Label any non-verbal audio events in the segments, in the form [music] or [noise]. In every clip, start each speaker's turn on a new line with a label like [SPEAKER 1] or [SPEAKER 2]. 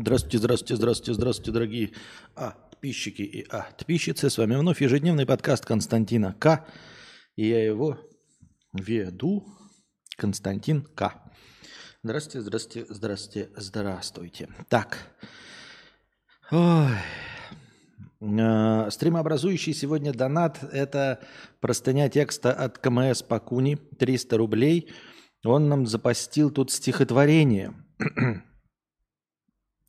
[SPEAKER 1] Здравствуйте, здравствуйте, здравствуйте, здравствуйте, дорогие а, подписчики и а, подписчицы. С вами вновь ежедневный подкаст Константина К. И я его веду, Константин К. Здравствуйте, здравствуйте, здравствуйте, здравствуйте. Так. Ой. Э, стримообразующий сегодня донат – это простыня текста от КМС Пакуни, 300 рублей. Он нам запостил тут стихотворение –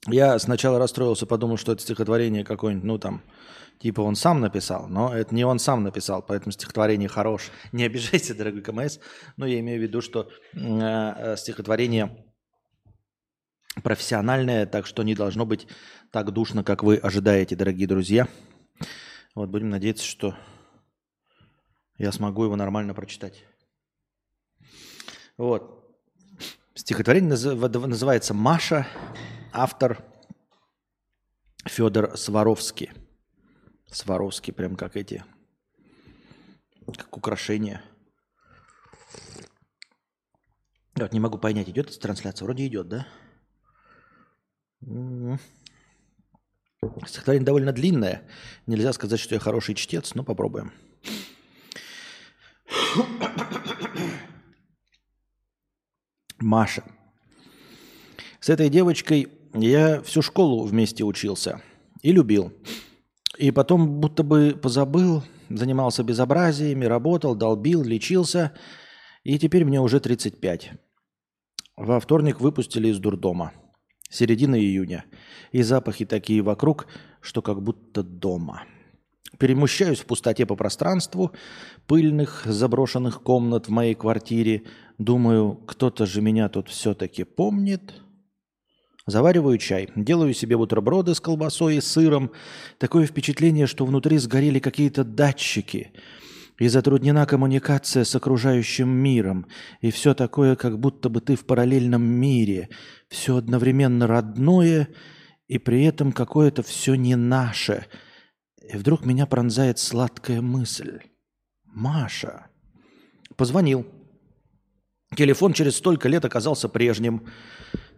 [SPEAKER 1] я сначала расстроился, подумал, что это стихотворение какое-нибудь, ну там, типа он сам написал, но это не он сам написал, поэтому стихотворение хорош. [laughs] Не обижайся, дорогой КМС, но я имею в виду, что э, стихотворение профессиональное, так что не должно быть так душно, как вы ожидаете, дорогие друзья. Вот будем надеяться, что я смогу его нормально прочитать. Вот. Стихотворение называется «Маша», автор Федор Сваровский. Сваровский, прям как эти, как украшения. Вот, не могу понять, идет эта трансляция? Вроде идет, да? Стихотворение довольно длинное. Нельзя сказать, что я хороший чтец, но попробуем. Маша. С этой девочкой я всю школу вместе учился и любил. И потом будто бы позабыл, занимался безобразиями, работал, долбил, лечился. И теперь мне уже 35. Во вторник выпустили из дурдома. Середина июня. И запахи такие вокруг, что как будто дома. Перемещаюсь в пустоте по пространству, пыльных заброшенных комнат в моей квартире. Думаю, кто-то же меня тут все-таки помнит. Завариваю чай, делаю себе бутерброды с колбасой и сыром. Такое впечатление, что внутри сгорели какие-то датчики. И затруднена коммуникация с окружающим миром. И все такое, как будто бы ты в параллельном мире. Все одновременно родное, и при этом какое-то все не наше – и вдруг меня пронзает сладкая мысль. Маша. Позвонил. Телефон через столько лет оказался прежним.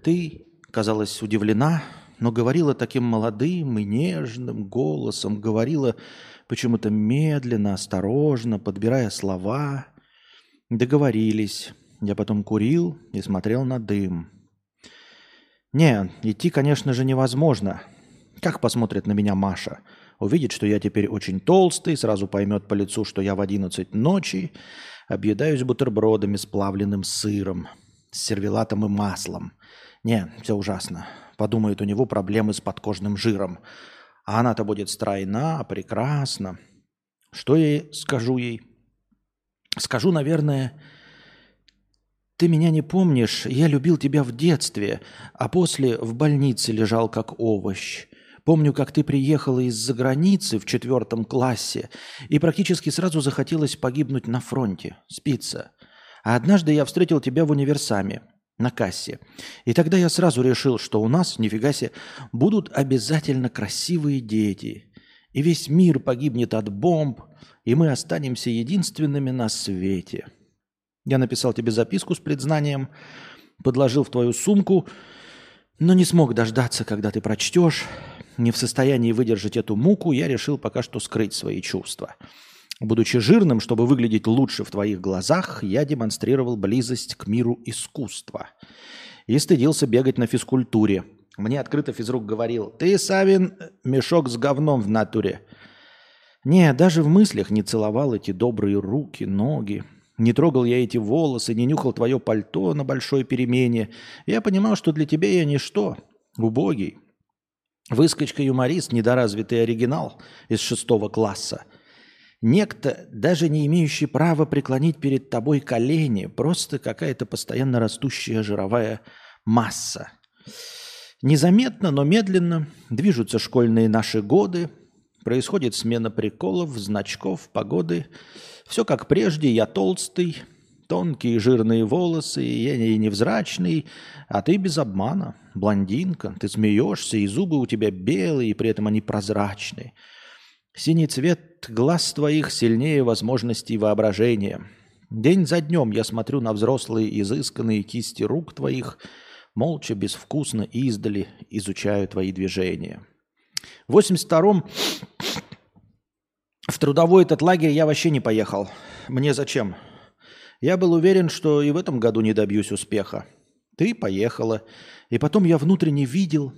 [SPEAKER 1] Ты, казалось, удивлена, но говорила таким молодым и нежным голосом, говорила почему-то медленно, осторожно, подбирая слова. Договорились. Я потом курил и смотрел на дым. Не, идти, конечно же, невозможно. Как посмотрит на меня Маша? Увидит, что я теперь очень толстый, сразу поймет по лицу, что я в 11 ночи объедаюсь бутербродами с плавленным сыром, с сервелатом и маслом. Не, все ужасно. Подумает, у него проблемы с подкожным жиром. А она-то будет стройна, прекрасна. Что я скажу ей? Скажу, наверное, ты меня не помнишь, я любил тебя в детстве, а после в больнице лежал как овощ. Помню, как ты приехала из-за границы в четвертом классе, и практически сразу захотелось погибнуть на фронте, спиться. А однажды я встретил тебя в универсаме, на кассе. И тогда я сразу решил, что у нас, нифига себе, будут обязательно красивые дети. И весь мир погибнет от бомб, и мы останемся единственными на свете. Я написал тебе записку с предзнанием, подложил в твою сумку, но не смог дождаться, когда ты прочтешь, не в состоянии выдержать эту муку, я решил пока что скрыть свои чувства. Будучи жирным, чтобы выглядеть лучше в твоих глазах, я демонстрировал близость к миру искусства. И стыдился бегать на физкультуре. Мне открыто физрук говорил, ты, Савин, мешок с говном в натуре. Не, даже в мыслях не целовал эти добрые руки, ноги. Не трогал я эти волосы, не нюхал твое пальто на большой перемене. Я понимал, что для тебя я ничто, убогий, Выскочка-юморист, недоразвитый оригинал из шестого класса. Некто, даже не имеющий права преклонить перед тобой колени, просто какая-то постоянно растущая жировая масса. Незаметно, но медленно движутся школьные наши годы, происходит смена приколов, значков, погоды. Все как прежде, я толстый, Тонкие жирные волосы, я не невзрачный, а ты без обмана, блондинка. Ты смеешься, и зубы у тебя белые, и при этом они прозрачные. Синий цвет глаз твоих сильнее возможностей воображения. День за днем я смотрю на взрослые изысканные кисти рук твоих, Молча, безвкусно, издали изучаю твои движения. В 82-м в трудовой этот лагерь я вообще не поехал. Мне зачем? Я был уверен, что и в этом году не добьюсь успеха. Ты поехала. И потом я внутренне видел,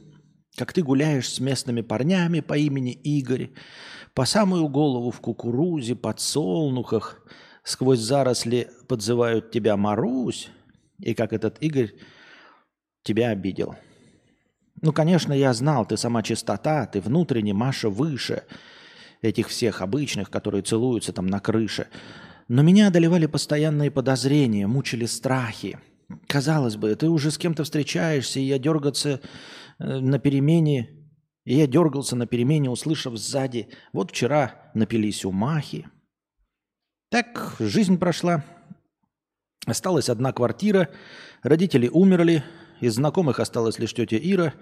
[SPEAKER 1] как ты гуляешь с местными парнями по имени Игорь, по самую голову в кукурузе, подсолнухах, сквозь заросли подзывают тебя Марусь, и как этот Игорь тебя обидел. Ну, конечно, я знал, ты сама чистота, ты внутренне Маша выше этих всех обычных, которые целуются там на крыше. Но меня одолевали постоянные подозрения, мучили страхи. Казалось бы, ты уже с кем-то встречаешься, и я дергаться на перемене, и я дергался на перемене, услышав сзади, вот вчера напились у Махи. Так жизнь прошла. Осталась одна квартира, родители умерли, из знакомых осталась лишь тетя Ира.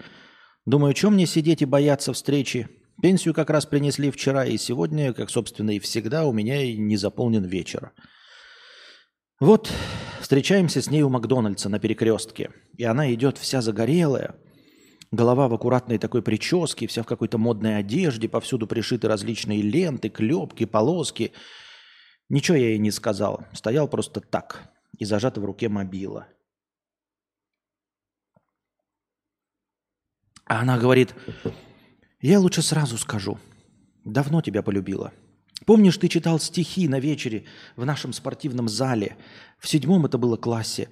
[SPEAKER 1] Думаю, чем мне сидеть и бояться встречи? Пенсию как раз принесли вчера, и сегодня, как, собственно, и всегда, у меня и не заполнен вечер. Вот, встречаемся с ней у Макдональдса на перекрестке, и она идет вся загорелая, голова в аккуратной такой прическе, вся в какой-то модной одежде, повсюду пришиты различные ленты, клепки, полоски. Ничего я ей не сказал, стоял просто так и зажат в руке мобила. А она говорит, я лучше сразу скажу. Давно тебя полюбила. Помнишь, ты читал стихи на вечере в нашем спортивном зале? В седьмом это было классе.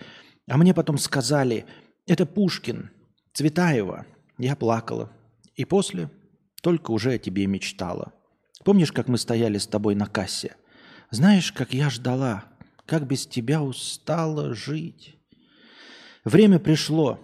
[SPEAKER 1] А мне потом сказали, это Пушкин, Цветаева. Я плакала. И после только уже о тебе мечтала. Помнишь, как мы стояли с тобой на кассе? Знаешь, как я ждала, как без тебя устала жить. Время пришло,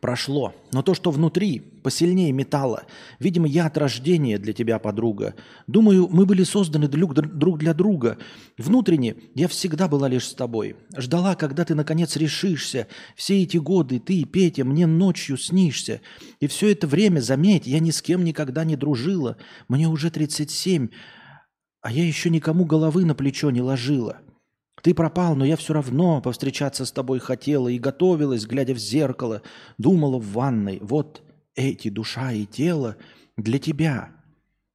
[SPEAKER 1] прошло. Но то, что внутри, посильнее металла. Видимо, я от рождения для тебя, подруга. Думаю, мы были созданы друг, для друга. Внутренне я всегда была лишь с тобой. Ждала, когда ты наконец решишься. Все эти годы ты, Петя, мне ночью снишься. И все это время, заметь, я ни с кем никогда не дружила. Мне уже 37, а я еще никому головы на плечо не ложила. Ты пропал, но я все равно повстречаться с тобой хотела и готовилась, глядя в зеркало, думала в ванной. Вот эти душа и тело для тебя.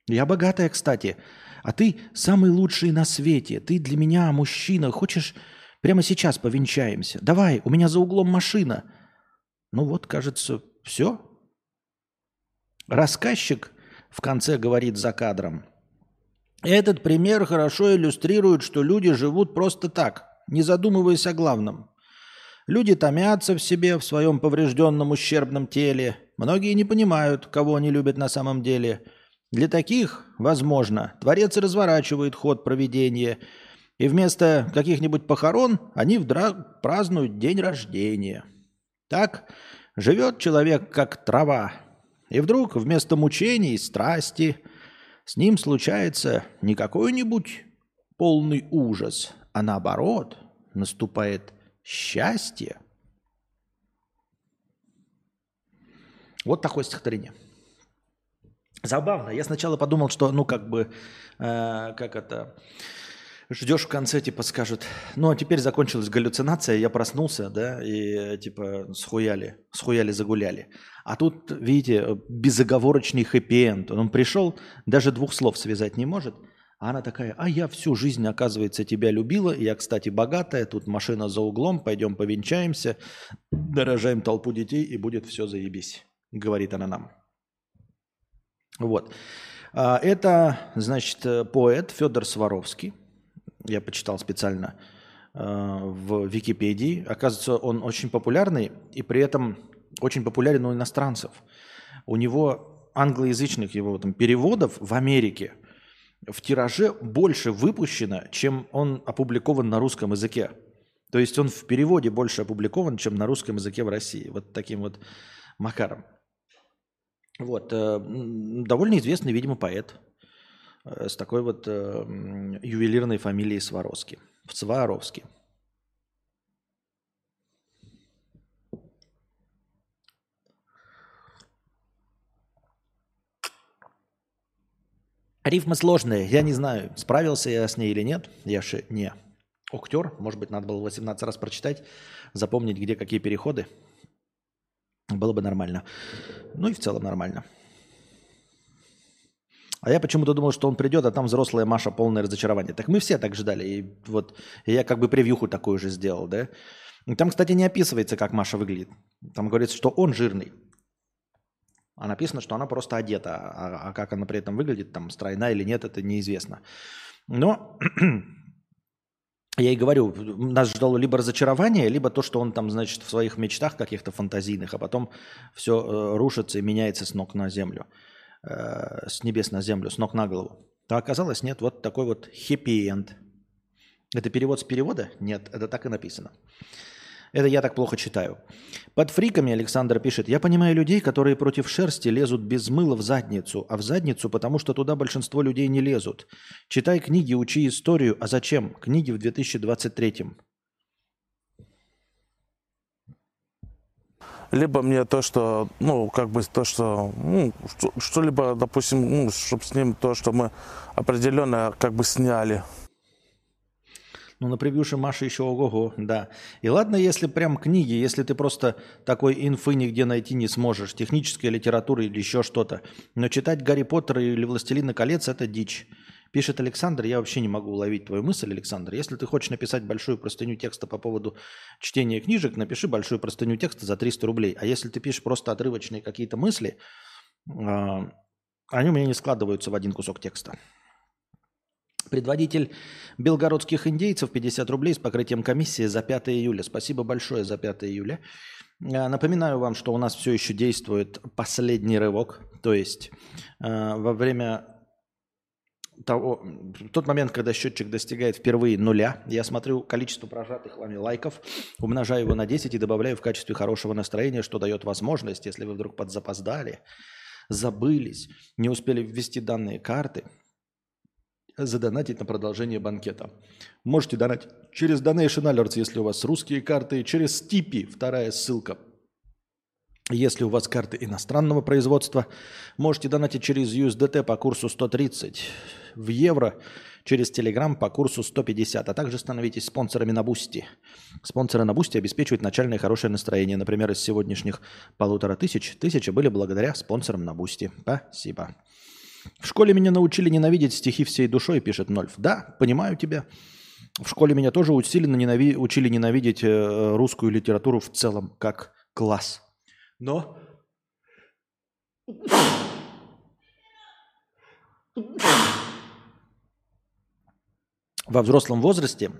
[SPEAKER 1] Я богатая, кстати, а ты самый лучший на свете. Ты для меня мужчина. Хочешь, прямо сейчас повенчаемся? Давай, у меня за углом машина. Ну вот, кажется, все. Рассказчик в конце говорит за кадром – этот пример хорошо иллюстрирует, что люди живут просто так, не задумываясь о главном. Люди томятся в себе, в своем поврежденном ущербном теле. Многие не понимают, кого они любят на самом деле. Для таких, возможно, Творец разворачивает ход проведения, и вместо каких-нибудь похорон они вдруг празднуют день рождения. Так живет человек как трава, и вдруг вместо мучений – страсти – с ним случается не какой-нибудь полный ужас, а наоборот, наступает счастье. Вот такое стихотворение. Забавно. Я сначала подумал, что, ну, как бы, э, как это, ждешь в конце, типа, скажут, ну, а теперь закончилась галлюцинация, я проснулся, да, и, типа, схуяли, схуяли, загуляли. А тут, видите, безоговорочный хэппи-энд. Он пришел, даже двух слов связать не может, а она такая, а я всю жизнь, оказывается, тебя любила, я, кстати, богатая, тут машина за углом, пойдем повенчаемся, дорожаем толпу детей, и будет все заебись, говорит она нам. Вот. А, это, значит, поэт Федор Сваровский, я почитал специально э, в Википедии. Оказывается, он очень популярный и при этом очень популярен у иностранцев. У него англоязычных его там, переводов в Америке в тираже больше выпущено, чем он опубликован на русском языке. То есть он в переводе больше опубликован, чем на русском языке в России. Вот таким вот макаром. Вот. Э, довольно известный, видимо, поэт. Э, с такой вот э, ювелирной фамилией Сваровски. В Сваровске. Рифма сложная, я не знаю, справился я с ней или нет, я же не. Октер, может быть, надо было 18 раз прочитать, запомнить, где какие переходы. Было бы нормально. Ну и в целом нормально. А я почему-то думал, что он придет, а там взрослая Маша полное разочарование. Так мы все так ждали. И вот я как бы превьюху такую же сделал, да? Там, кстати, не описывается, как Маша выглядит. Там говорится, что он жирный. А написано, что она просто одета. А, а как она при этом выглядит, там, стройна или нет, это неизвестно. Но [clears throat] я и говорю, нас ждало либо разочарование, либо то, что он там, значит, в своих мечтах каких-то фантазийных, а потом все э, рушится и меняется с ног на землю, э, с небес на землю, с ног на голову. То оказалось, нет, вот такой вот хэппи-энд. Это перевод с перевода? Нет, это так и написано. Это я так плохо читаю. Под фриками Александр пишет, я понимаю людей, которые против шерсти лезут без мыла в задницу, а в задницу, потому что туда большинство людей не лезут. Читай книги, учи историю, а зачем? Книги в 2023
[SPEAKER 2] либо мне то, что, ну, как бы то, что, ну, что-либо, допустим, ну, чтобы с ним то, что мы определенно как бы сняли.
[SPEAKER 1] Ну, на превьюше Маши еще ого-го, да. И ладно, если прям книги, если ты просто такой инфы нигде найти не сможешь, техническая литература или еще что-то. Но читать Гарри Поттера или Властелина колец – это дичь. Пишет Александр, я вообще не могу уловить твою мысль, Александр. Если ты хочешь написать большую простыню текста по поводу чтения книжек, напиши большую простыню текста за 300 рублей. А если ты пишешь просто отрывочные какие-то мысли, а, они у меня не складываются в один кусок текста. Предводитель белгородских индейцев 50 рублей с покрытием комиссии за 5 июля. Спасибо большое за 5 июля. А, напоминаю вам, что у нас все еще действует последний рывок. То есть э, во время того, тот момент, когда счетчик достигает впервые нуля, я смотрю количество прожатых вами лайков, умножаю его на 10 и добавляю в качестве хорошего настроения, что дает возможность, если вы вдруг подзапоздали, забылись, не успели ввести данные карты – задонатить на продолжение банкета. Можете донатить через Donation Alerts, если у вас русские карты, через Стипи, вторая ссылка. Если у вас карты иностранного производства, можете донатить через USDT по курсу 130, в евро через Telegram по курсу 150, а также становитесь спонсорами на Boosty. Спонсоры на Boosty обеспечивают начальное хорошее настроение. Например, из сегодняшних полутора тысяч, тысячи были благодаря спонсорам на Boosty. Спасибо. В школе меня научили ненавидеть стихи всей душой, пишет Нольф. Да, понимаю тебя. В школе меня тоже усиленно ненави... учили ненавидеть э, русскую литературу в целом, как класс. Но... Во взрослом возрасте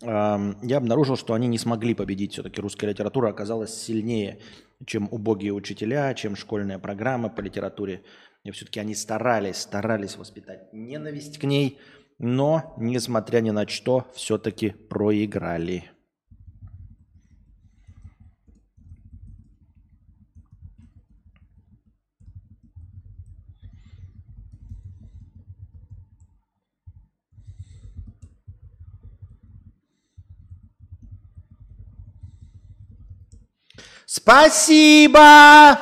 [SPEAKER 1] э, я обнаружил, что они не смогли победить. Все-таки русская литература оказалась сильнее, чем убогие учителя, чем школьная программа по литературе. И все-таки они старались, старались воспитать ненависть к ней, но, несмотря ни на что, все-таки проиграли. Спасибо!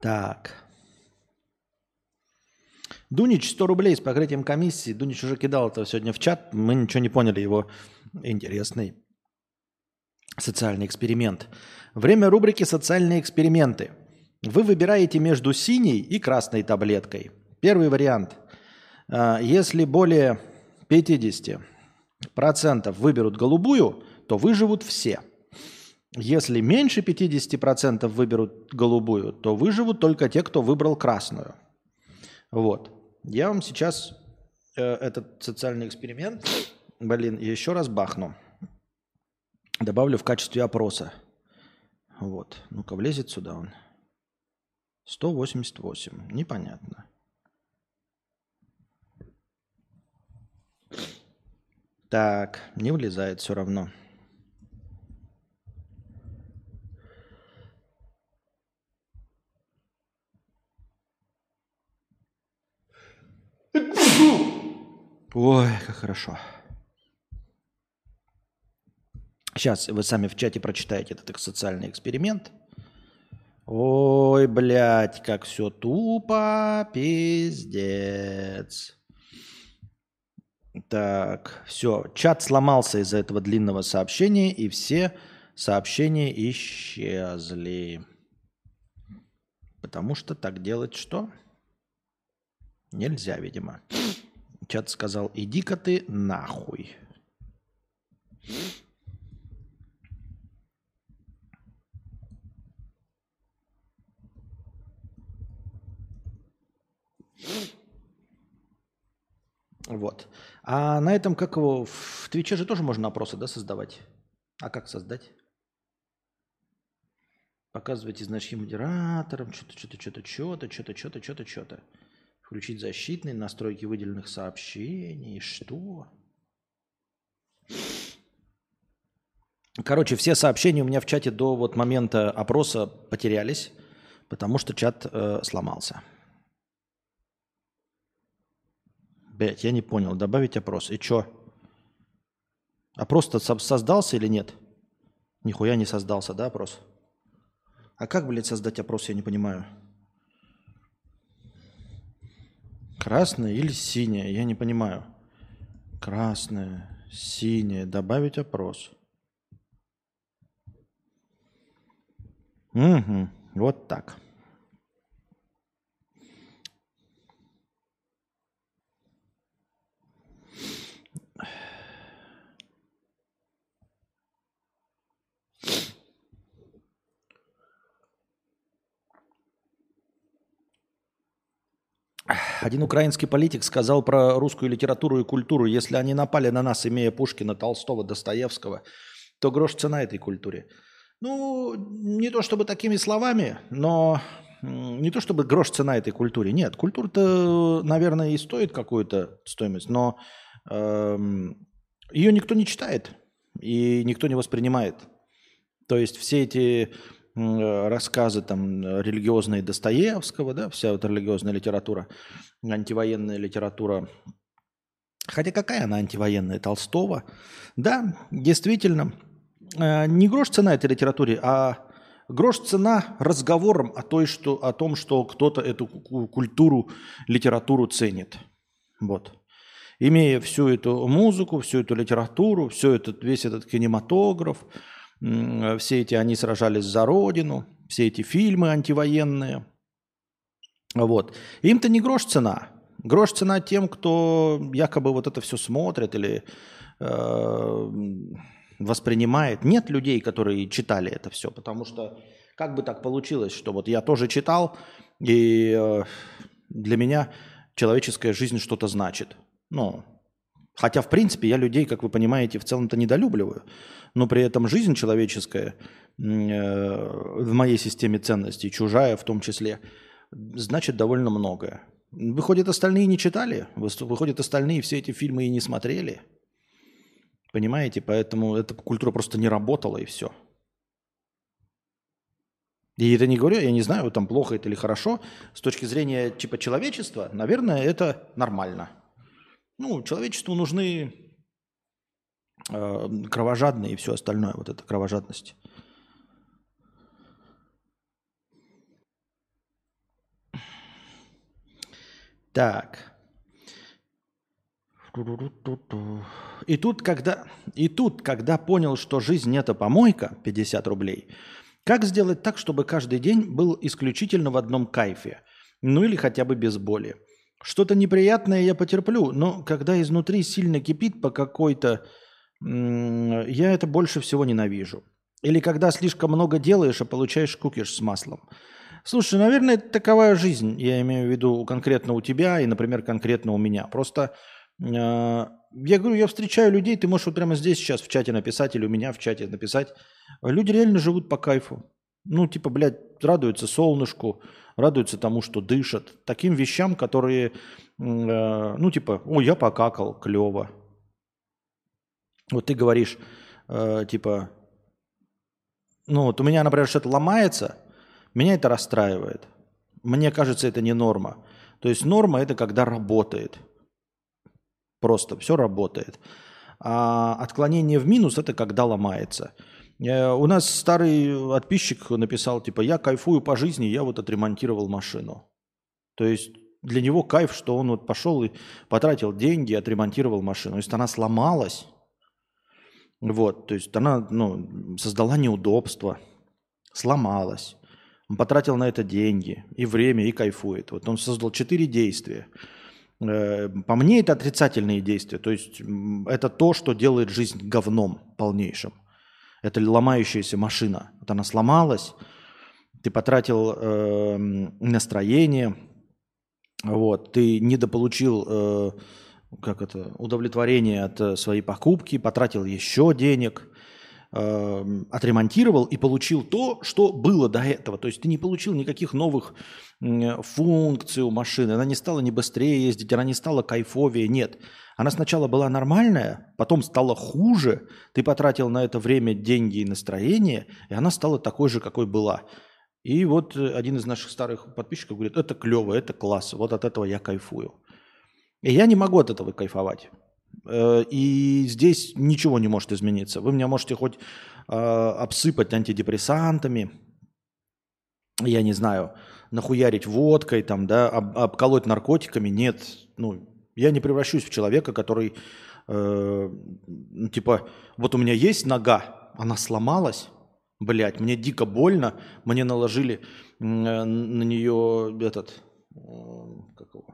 [SPEAKER 1] Так. Дунич 100 рублей с покрытием комиссии. Дунич уже кидал это сегодня в чат. Мы ничего не поняли его интересный социальный эксперимент. Время рубрики «Социальные эксперименты». Вы выбираете между синей и красной таблеткой. Первый вариант. А, если более 50% выберут голубую, то выживут все – если меньше 50% выберут голубую, то выживут только те, кто выбрал красную. Вот. Я вам сейчас э, этот социальный эксперимент, блин, еще раз бахну. Добавлю в качестве опроса. Вот. Ну-ка, влезет сюда он. 188. Непонятно. Так, не влезает все равно. Ой, как хорошо. Сейчас вы сами в чате прочитаете этот социальный эксперимент. Ой, блядь, как все тупо, пиздец. Так, все, чат сломался из-за этого длинного сообщения, и все сообщения исчезли. Потому что так делать что? Нельзя, видимо. Чат сказал, иди-ка ты нахуй. Вот. А на этом, как его, в Твиче же тоже можно опросы, да, создавать? А как создать? Показывайте значки модераторам, что-то, что-то, что-то, что-то, что-то, что-то, что-то, что-то. Включить защитные настройки выделенных сообщений. Что? Короче, все сообщения у меня в чате до вот момента опроса потерялись, потому что чат э, сломался. Блять, я не понял. Добавить опрос. И чё? Опрос-то создался или нет? Нихуя не создался, да, опрос? А как, блядь, создать опрос, я не понимаю. Красное или синее, я не понимаю. Красное, синее, добавить опрос. Угу, вот так. Один украинский политик сказал про русскую литературу и культуру, если они напали на нас, имея Пушкина, Толстого, Достоевского, то грош цена этой культуре. Ну, не то чтобы такими словами, но не то чтобы грош цена этой культуре. Нет, культура-то, наверное, и стоит какую-то стоимость, но э, ее никто не читает и никто не воспринимает. То есть все эти рассказы там религиозные Достоевского, да, вся вот религиозная литература, антивоенная литература. Хотя какая она антивоенная? Толстого. Да, действительно, э, не грош цена этой литературе, а грош цена разговором о, той, что, о том, что кто-то эту культуру, литературу ценит. Вот. Имея всю эту музыку, всю эту литературу, все этот, весь этот кинематограф, все эти они сражались за родину, все эти фильмы антивоенные. Вот. Им-то не грош цена. Грош цена тем, кто якобы вот это все смотрит или э, воспринимает. Нет людей, которые читали это все, потому что как бы так получилось, что вот я тоже читал, и э, для меня человеческая жизнь что-то значит. Ну, хотя, в принципе, я людей, как вы понимаете, в целом-то недолюбливаю но при этом жизнь человеческая э, в моей системе ценностей, чужая в том числе, значит довольно многое. Выходит, остальные не читали, выходит, остальные все эти фильмы и не смотрели. Понимаете, поэтому эта культура просто не работала и все. И это не говорю, я не знаю, там плохо это или хорошо. С точки зрения типа человечества, наверное, это нормально. Ну, человечеству нужны э, кровожадные и все остальное, вот эта кровожадность. Так. И тут, когда, и тут, когда понял, что жизнь это помойка, 50 рублей, как сделать так, чтобы каждый день был исключительно в одном кайфе? Ну или хотя бы без боли. Что-то неприятное я потерплю, но когда изнутри сильно кипит по какой-то я это больше всего ненавижу. Или когда слишком много делаешь, а получаешь кукиш с маслом. Слушай, наверное, это таковая жизнь. Я имею в виду конкретно у тебя и, например, конкретно у меня. Просто э, я говорю, я встречаю людей, ты можешь вот прямо здесь сейчас в чате написать или у меня в чате написать. Люди реально живут по кайфу. Ну, типа, блядь, радуются солнышку, радуются тому, что дышат. Таким вещам, которые, э, ну, типа, о, я покакал, клево. Вот ты говоришь, э, типа, ну вот у меня, например, что-то ломается, меня это расстраивает. Мне кажется, это не норма. То есть норма это когда работает. Просто все работает. А отклонение в минус – это когда ломается. Э, у нас старый подписчик написал, типа, я кайфую по жизни, я вот отремонтировал машину. То есть для него кайф, что он вот пошел и потратил деньги, отремонтировал машину. Если она сломалась, вот, то есть она ну, создала неудобства, сломалась, он потратил на это деньги и время, и кайфует. Вот он создал четыре действия. Э, по мне это отрицательные действия, то есть это то, что делает жизнь говном полнейшим. Это ломающаяся машина. Вот она сломалась, ты потратил э, настроение, вот, ты недополучил э, как это, удовлетворение от э, своей покупки, потратил еще денег, э, отремонтировал и получил то, что было до этого. То есть ты не получил никаких новых функций у машины, она не стала не быстрее ездить, она не стала кайфовее, нет. Она сначала была нормальная, потом стала хуже, ты потратил на это время, деньги и настроение, и она стала такой же, какой была. И вот один из наших старых подписчиков говорит, это клево, это класс, вот от этого я кайфую. И я не могу от этого кайфовать. Э, и здесь ничего не может измениться. Вы меня можете хоть э, обсыпать антидепрессантами, я не знаю, нахуярить водкой, там, да, об, обколоть наркотиками. Нет, ну, я не превращусь в человека, который, э, ну, типа, вот у меня есть нога, она сломалась, Блять, мне дико больно. Мне наложили на нее этот... Как его?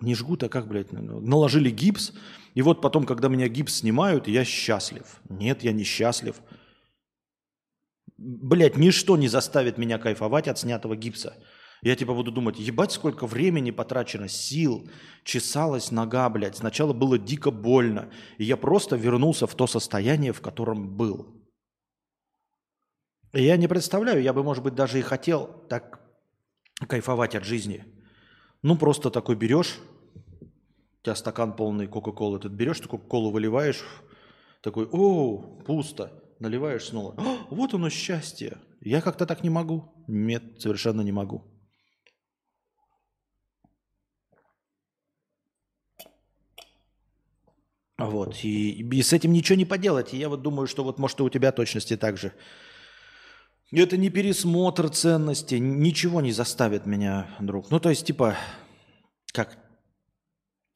[SPEAKER 1] Не жгут, а как, блядь, наложили гипс. И вот потом, когда меня гипс снимают, я счастлив. Нет, я не счастлив. Блять, ничто не заставит меня кайфовать от снятого гипса. Я типа буду думать, ебать, сколько времени потрачено, сил, чесалась нога, блядь. Сначала было дико больно. И я просто вернулся в то состояние, в котором был. Я не представляю, я бы, может быть, даже и хотел так кайфовать от жизни. Ну, просто такой берешь, у тебя стакан полный Кока-Колы, ты берешь, ты Кока-Колу выливаешь, такой, о, пусто, наливаешь снова. О, вот оно счастье. Я как-то так не могу. Нет, совершенно не могу. Вот, и, и с этим ничего не поделать. И я вот думаю, что вот может и у тебя точности так же. Это не пересмотр ценностей, ничего не заставит меня, друг. Ну, то есть, типа, как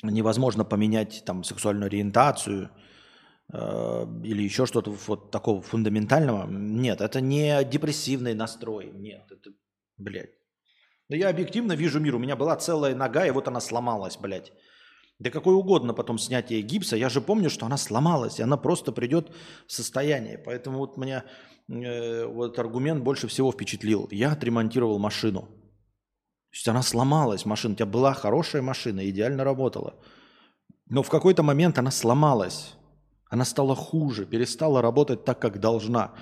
[SPEAKER 1] невозможно поменять там сексуальную ориентацию э, или еще что-то вот такого фундаментального. Нет, это не депрессивный настрой. Нет, это, блядь. Да я объективно вижу мир. У меня была целая нога, и вот она сломалась, блядь. Да какой угодно потом снятие гипса. Я же помню, что она сломалась, и она просто придет в состояние. Поэтому вот меня э, вот аргумент больше всего впечатлил. Я отремонтировал машину. То есть она сломалась, машина. У тебя была хорошая машина, идеально работала. Но в какой-то момент она сломалась. Она стала хуже, перестала работать так, как должна.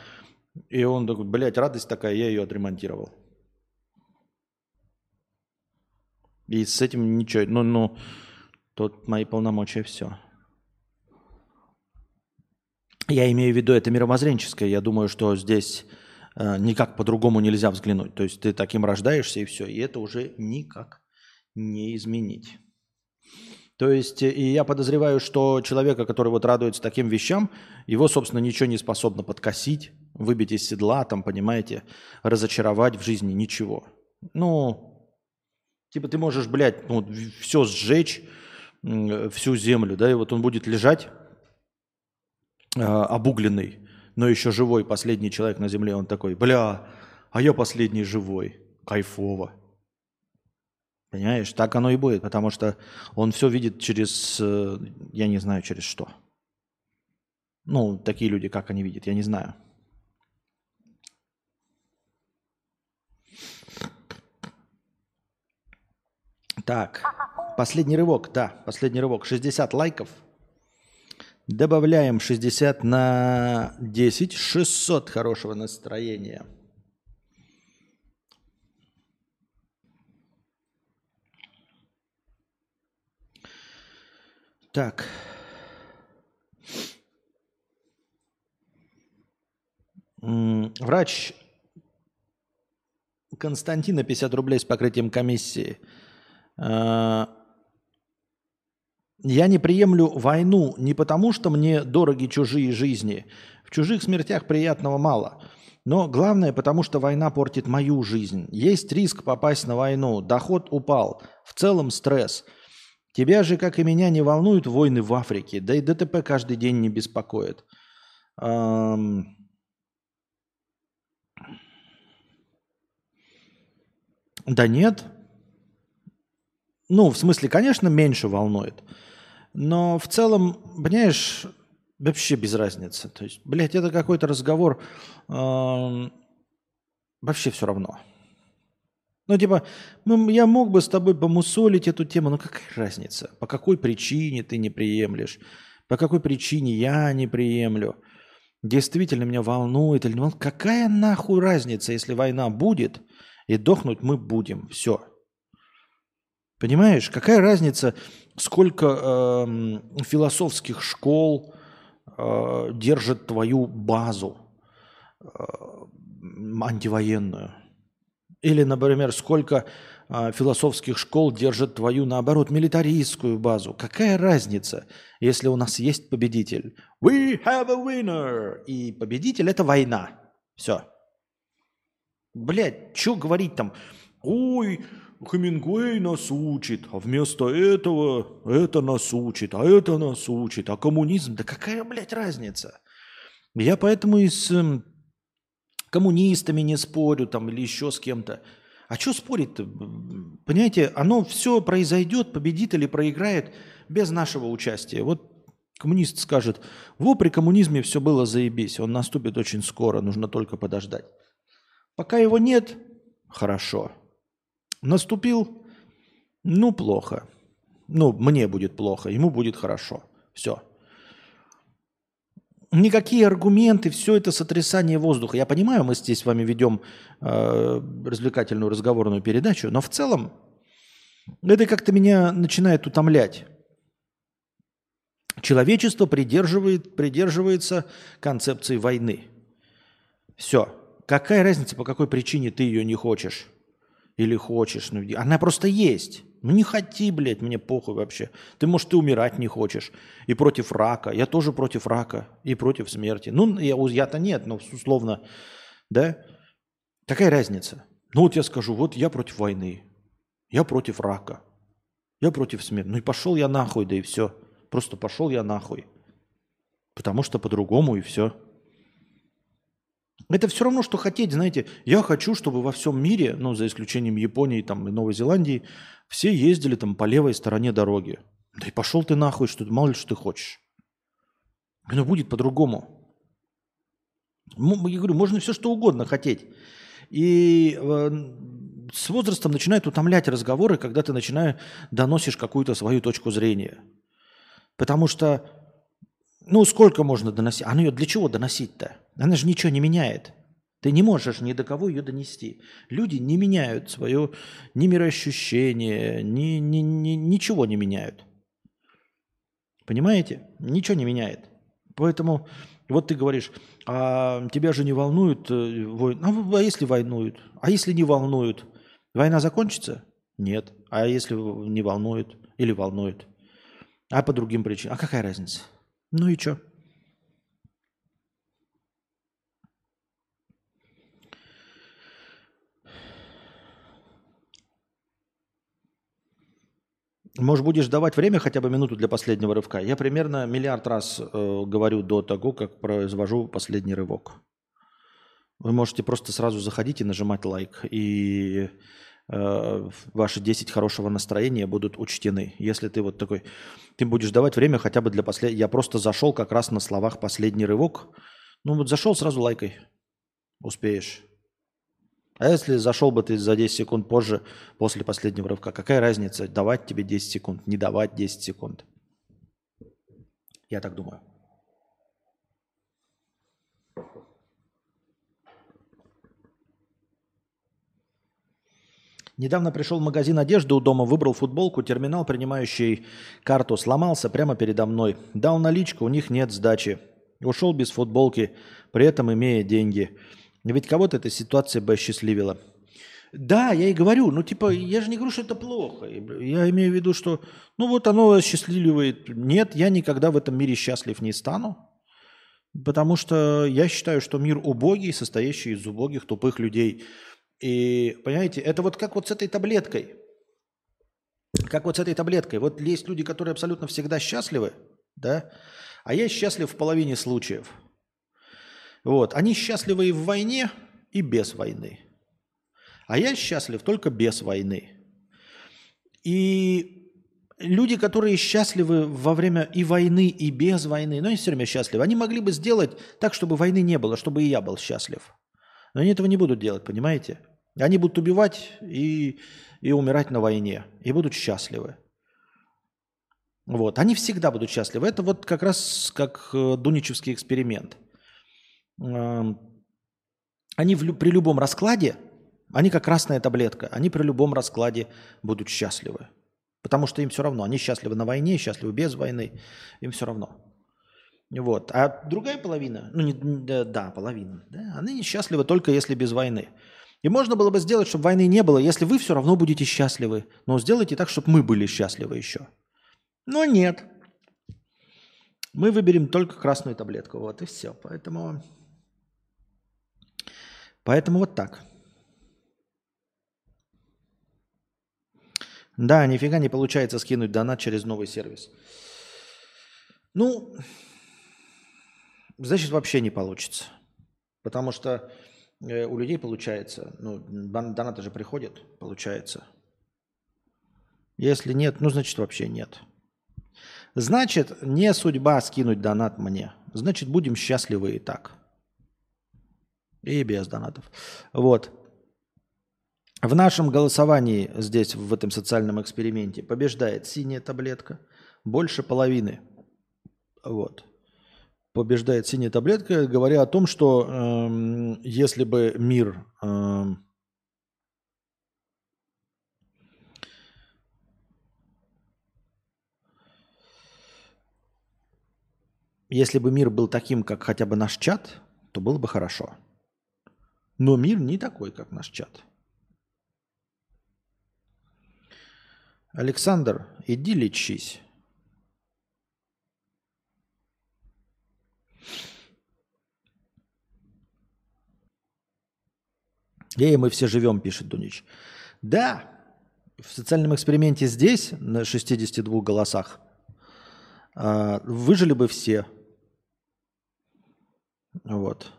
[SPEAKER 1] И он такой, блядь, радость такая, я ее отремонтировал. И с этим ничего. Ну, ну, тут мои полномочия все. Я имею в виду, это мировоззренческое. Я думаю, что здесь э, никак по-другому нельзя взглянуть. То есть ты таким рождаешься и все. И это уже никак не изменить. То есть, и я подозреваю, что человека, который вот радуется таким вещам, его, собственно, ничего не способно подкосить, выбить из седла, там, понимаете, разочаровать в жизни, ничего. Ну, типа ты можешь, блядь, ну, все сжечь, всю землю, да, и вот он будет лежать э, обугленный, но еще живой, последний человек на земле, он такой, бля, а я последний живой, кайфово. Понимаешь, так оно и будет, потому что он все видит через, э, я не знаю, через что. Ну, такие люди, как они видят, я не знаю. Так, последний рывок, да, последний рывок. 60 лайков – Добавляем 60 на 10. 600 хорошего настроения. Так. Врач Константина 50 рублей с покрытием комиссии. А, Я не приемлю войну не потому, что мне дороги чужие жизни. В чужих смертях приятного мало. Но главное, потому что война портит мою жизнь. Есть риск попасть на войну. Доход упал. В целом стресс. Тебя же, как и меня, не волнуют войны в Африке. Да и ДТП каждый день не беспокоит. Эм... Да нет. Ну, в смысле, конечно, меньше волнует. Но в целом, понимаешь, вообще без разницы. То есть, блядь, это какой-то разговор. Э, вообще все равно. Ну, типа, я мог бы с тобой помусолить эту тему, но какая разница? По какой причине ты не приемлешь? По какой причине я не приемлю? Действительно меня волнует или не волнует? Какая нахуй разница, если война будет, и дохнуть мы будем. Все. Понимаешь, какая разница, сколько э, философских школ э, держит твою базу э, антивоенную? Или, например, сколько э, философских школ держит твою, наоборот, милитаристскую базу? Какая разница, если у нас есть победитель? We have a winner! И победитель – это война. Все. Блядь, что говорить там? Ой, Хемингуэй нас учит, а вместо этого это нас учит, а это нас учит, а коммунизм, да какая, блядь, разница? Я поэтому и с эм, коммунистами не спорю там или еще с кем-то. А что спорить-то? Понимаете, оно все произойдет, победит или проиграет без нашего участия. Вот коммунист скажет, во, при коммунизме все было заебись, он наступит очень скоро, нужно только подождать. Пока его нет, хорошо. Наступил, ну, плохо. Ну, мне будет плохо, ему будет хорошо. Все. Никакие аргументы, все это сотрясание воздуха. Я понимаю, мы здесь с вами ведем э, развлекательную разговорную передачу, но в целом это как-то меня начинает утомлять. Человечество придерживает, придерживается концепции войны. Все. Какая разница, по какой причине ты ее не хочешь? Или хочешь? Ну, она просто есть. Ну не хоти, блядь, мне похуй вообще. Ты, может, ты умирать не хочешь. И против рака. Я тоже против рака. И против смерти. Ну, я, я-то нет, но условно, да? Какая разница? Ну вот я скажу, вот я против войны. Я против рака. Я против смерти. Ну и пошел я нахуй, да и все. Просто пошел я нахуй. Потому что по-другому и все. Это все равно, что хотеть, знаете, я хочу, чтобы во всем мире, ну, за исключением Японии там, и Новой Зеландии, все ездили там по левой стороне дороги. Да и пошел ты нахуй, что мало ли что ты хочешь. Но будет по-другому. Я говорю, можно все что угодно хотеть. И э, с возрастом начинают утомлять разговоры, когда ты начинаешь доносишь какую-то свою точку зрения. Потому что ну, сколько можно доносить? А ну ее для чего доносить-то? Она же ничего не меняет. Ты не можешь ни до кого ее донести. Люди не меняют свое ни мироощущение, ни, ни, ни, ничего не меняют. Понимаете? Ничего не меняет. Поэтому вот ты говоришь, а тебя же не волнует э, война. А если волнуют? А если не волнуют? Война закончится? Нет. А если не волнует или волнует? А по другим причинам? А какая разница? Ну и что? Может, будешь давать время хотя бы минуту для последнего рывка? Я примерно миллиард раз э, говорю до того, как произвожу последний рывок. Вы можете просто сразу заходить и нажимать лайк. И ваши 10 хорошего настроения будут учтены. Если ты вот такой, ты будешь давать время хотя бы для последнего. Я просто зашел как раз на словах последний рывок. Ну вот зашел сразу лайкой. Успеешь. А если зашел бы ты за 10 секунд позже, после последнего рывка, какая разница, давать тебе 10 секунд, не давать 10 секунд? Я так думаю. Недавно пришел в магазин одежды у дома, выбрал футболку, терминал, принимающий карту, сломался прямо передо мной. Дал наличку, у них нет сдачи. Ушел без футболки, при этом имея деньги. Ведь кого-то эта ситуация бы осчастливила. Да, я и говорю, ну типа, я же не говорю, что это плохо. Я имею в виду, что, ну вот оно осчастливливает. Нет, я никогда в этом мире счастлив не стану, потому что я считаю, что мир убогий, состоящий из убогих, тупых людей. И, понимаете, это вот как вот с этой таблеткой. Как вот с этой таблеткой. Вот есть люди, которые абсолютно всегда счастливы, да, а я счастлив в половине случаев. Вот, они счастливы и в войне, и без войны. А я счастлив только без войны. И люди, которые счастливы во время и войны, и без войны, но они все время счастливы, они могли бы сделать так, чтобы войны не было, чтобы и я был счастлив. Но они этого не будут делать, понимаете? Они будут убивать и, и умирать на войне, и будут счастливы. Вот. Они всегда будут счастливы. Это вот как раз как э, Дуничевский эксперимент. Эм, они в, при любом раскладе они как красная таблетка. Они при любом раскладе будут счастливы. Потому что им все равно. Они счастливы на войне, счастливы без войны. Им все равно. Вот. А другая половина, ну не, да, да половина, да, они несчастливы только если без войны. И можно было бы сделать, чтобы войны не было, если вы все равно будете счастливы. Но сделайте так, чтобы мы были счастливы еще. Но нет. Мы выберем только красную таблетку. Вот и все. Поэтому, поэтому вот так. Да, нифига не получается скинуть донат через новый сервис. Ну, значит, вообще не получится. Потому что э, у людей получается, ну, донаты же приходят, получается. Если нет, ну, значит, вообще нет. Значит, не судьба скинуть донат мне. Значит, будем счастливы и так. И без донатов. Вот. В нашем голосовании здесь, в этом социальном эксперименте, побеждает синяя таблетка. Больше половины. Вот. Побеждает синяя таблетка, говоря о том, что э, если бы мир... Э, если бы мир был таким, как хотя бы наш чат, то было бы хорошо. Но мир не такой, как наш чат. Александр, иди лечись. И мы все живем, пишет Дунич. Да, в социальном эксперименте здесь, на 62 голосах, а, выжили бы все. Вот.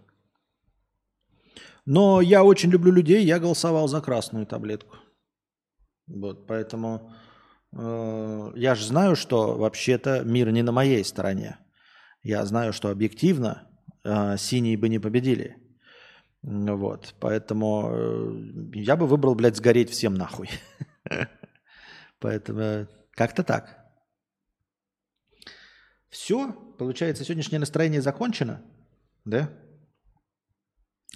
[SPEAKER 1] Но я очень люблю людей, я голосовал за красную таблетку. Вот, поэтому э, я же знаю, что вообще-то мир не на моей стороне. Я знаю, что объективно э, синие бы не победили. Вот, поэтому э, я бы выбрал, блядь, сгореть всем нахуй. [laughs] Поэтому как-то так. Все, получается, сегодняшнее настроение закончено, да?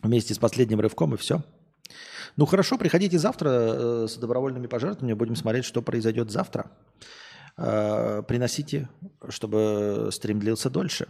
[SPEAKER 1] Вместе с последним рывком и все. Ну хорошо, приходите завтра э, с добровольными пожертвованиями, будем смотреть, что произойдет завтра. Э, приносите, чтобы стрим длился дольше.